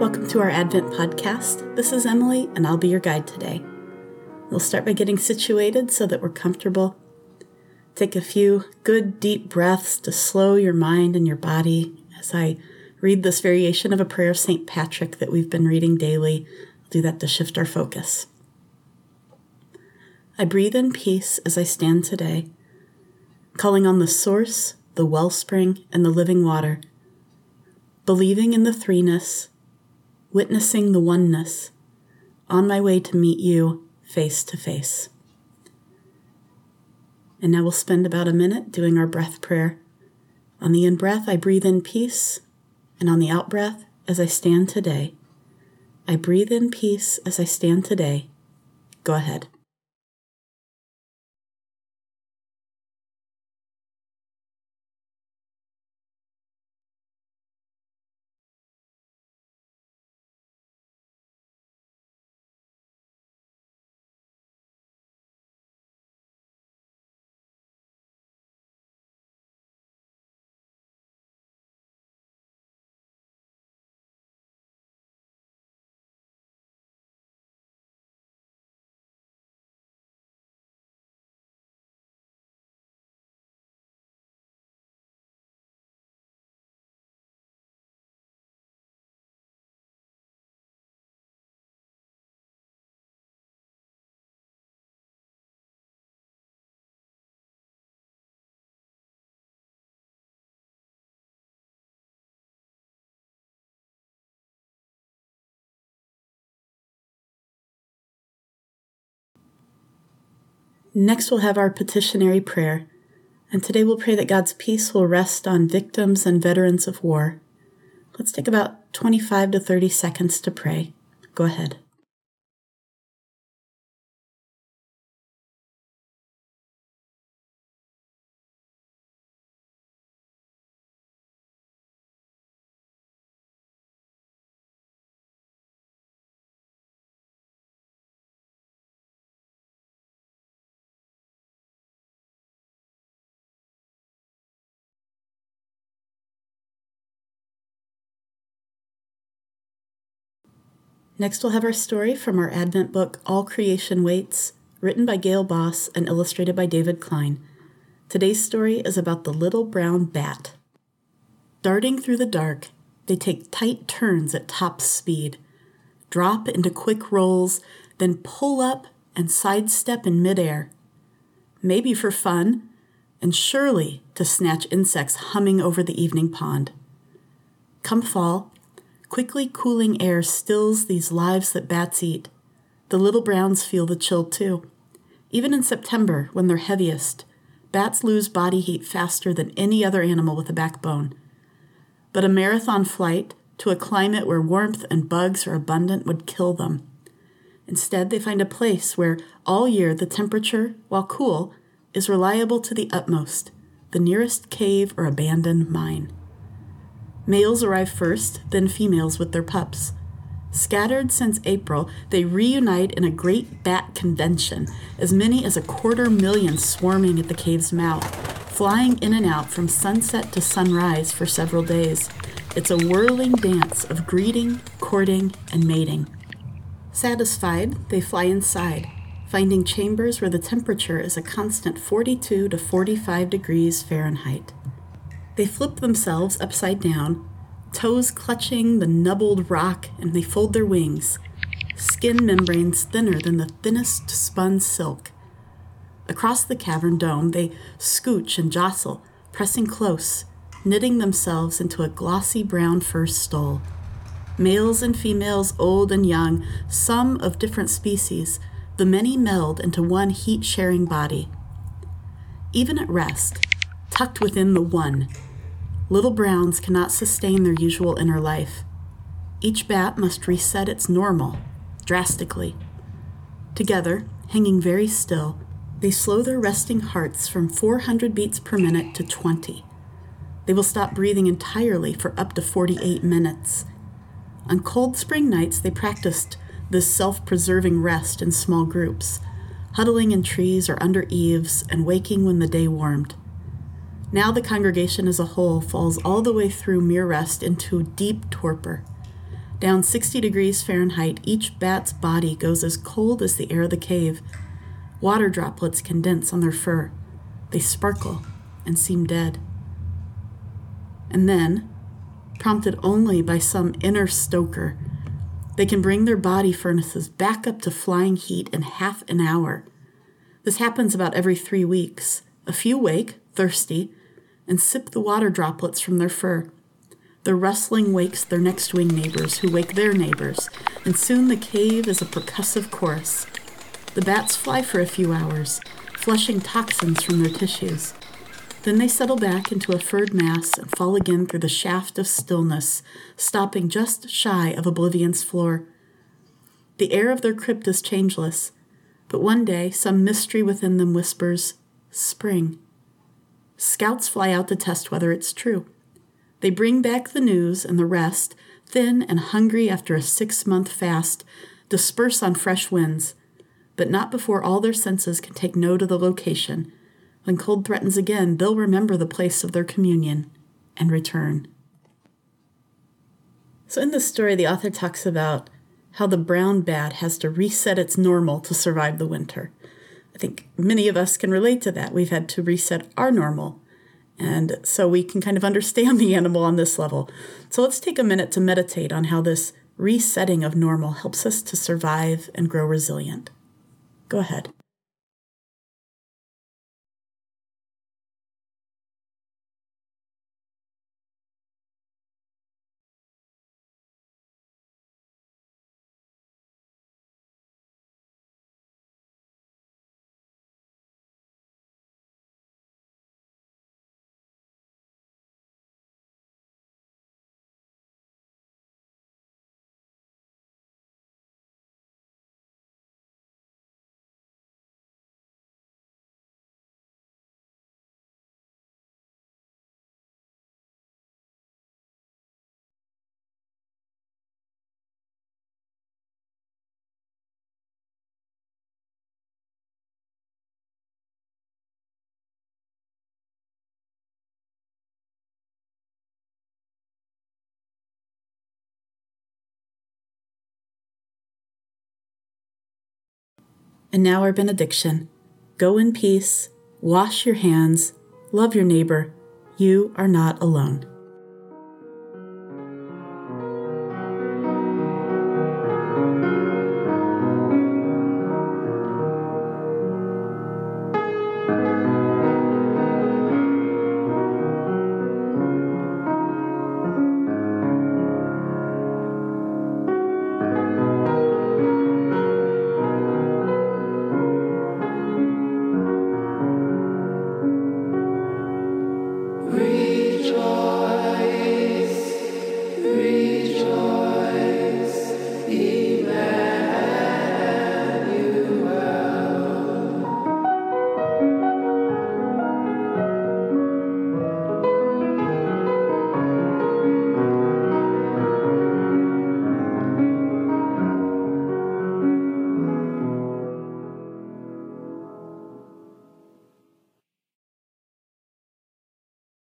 Welcome to our Advent podcast. This is Emily, and I'll be your guide today. We'll start by getting situated so that we're comfortable. Take a few good deep breaths to slow your mind and your body as I read this variation of a prayer of St. Patrick that we've been reading daily. I'll do that to shift our focus. I breathe in peace as I stand today, calling on the source, the wellspring, and the living water, believing in the threeness witnessing the oneness, on my way to meet you face to face. And now we'll spend about a minute doing our breath prayer. On the in breath, I breathe in peace, and on the out breath, as I stand today, I breathe in peace as I stand today. Go ahead. Next, we'll have our petitionary prayer, and today we'll pray that God's peace will rest on victims and veterans of war. Let's take about 25 to 30 seconds to pray. Go ahead. Next, we'll have our story from our Advent book, All Creation Waits, written by Gayle Boss and illustrated by David Klein. Today's story is about the little brown bat. Darting through the dark, they take tight turns at top speed, drop into quick rolls, then pull up and sidestep in midair. Maybe for fun, and surely to snatch insects humming over the evening pond. Come fall, Quickly cooling air stills these lives that bats eat. The little browns feel the chill too. Even in September, when they're heaviest, bats lose body heat faster than any other animal with a backbone. But a marathon flight to a climate where warmth and bugs are abundant would kill them. Instead, they find a place where all year the temperature, while cool, is reliable to the utmost the nearest cave or abandoned mine. Males arrive first, then females with their pups. Scattered since April, they reunite in a great bat convention, as many as a quarter million swarming at the cave's mouth, flying in and out from sunset to sunrise for several days. It's a whirling dance of greeting, courting, and mating. Satisfied, they fly inside, finding chambers where the temperature is a constant 42 to 45 degrees Fahrenheit. They flip themselves upside down, toes clutching the nubbled rock, and they fold their wings, skin membranes thinner than the thinnest spun silk. Across the cavern dome, they scooch and jostle, pressing close, knitting themselves into a glossy brown fur stole. Males and females, old and young, some of different species, the many meld into one heat sharing body. Even at rest, tucked within the one, Little browns cannot sustain their usual inner life. Each bat must reset its normal, drastically. Together, hanging very still, they slow their resting hearts from 400 beats per minute to 20. They will stop breathing entirely for up to 48 minutes. On cold spring nights, they practiced this self preserving rest in small groups, huddling in trees or under eaves and waking when the day warmed. Now the congregation as a whole falls all the way through mere rest into deep torpor. Down 60 degrees Fahrenheit, each bat's body goes as cold as the air of the cave. Water droplets condense on their fur. They sparkle and seem dead. And then, prompted only by some inner stoker, they can bring their body furnaces back up to flying heat in half an hour. This happens about every three weeks. A few wake, thirsty, and sip the water droplets from their fur. The rustling wakes their next wing neighbors, who wake their neighbors, and soon the cave is a percussive chorus. The bats fly for a few hours, flushing toxins from their tissues. Then they settle back into a furred mass and fall again through the shaft of stillness, stopping just shy of oblivion's floor. The air of their crypt is changeless, but one day some mystery within them whispers, Spring. Scouts fly out to test whether it's true. They bring back the news, and the rest, thin and hungry after a six month fast, disperse on fresh winds, but not before all their senses can take note of the location. When cold threatens again, they'll remember the place of their communion and return. So, in this story, the author talks about how the brown bat has to reset its normal to survive the winter. I think many of us can relate to that. We've had to reset our normal. And so we can kind of understand the animal on this level. So let's take a minute to meditate on how this resetting of normal helps us to survive and grow resilient. Go ahead. And now our benediction Go in peace, wash your hands, love your neighbor. You are not alone.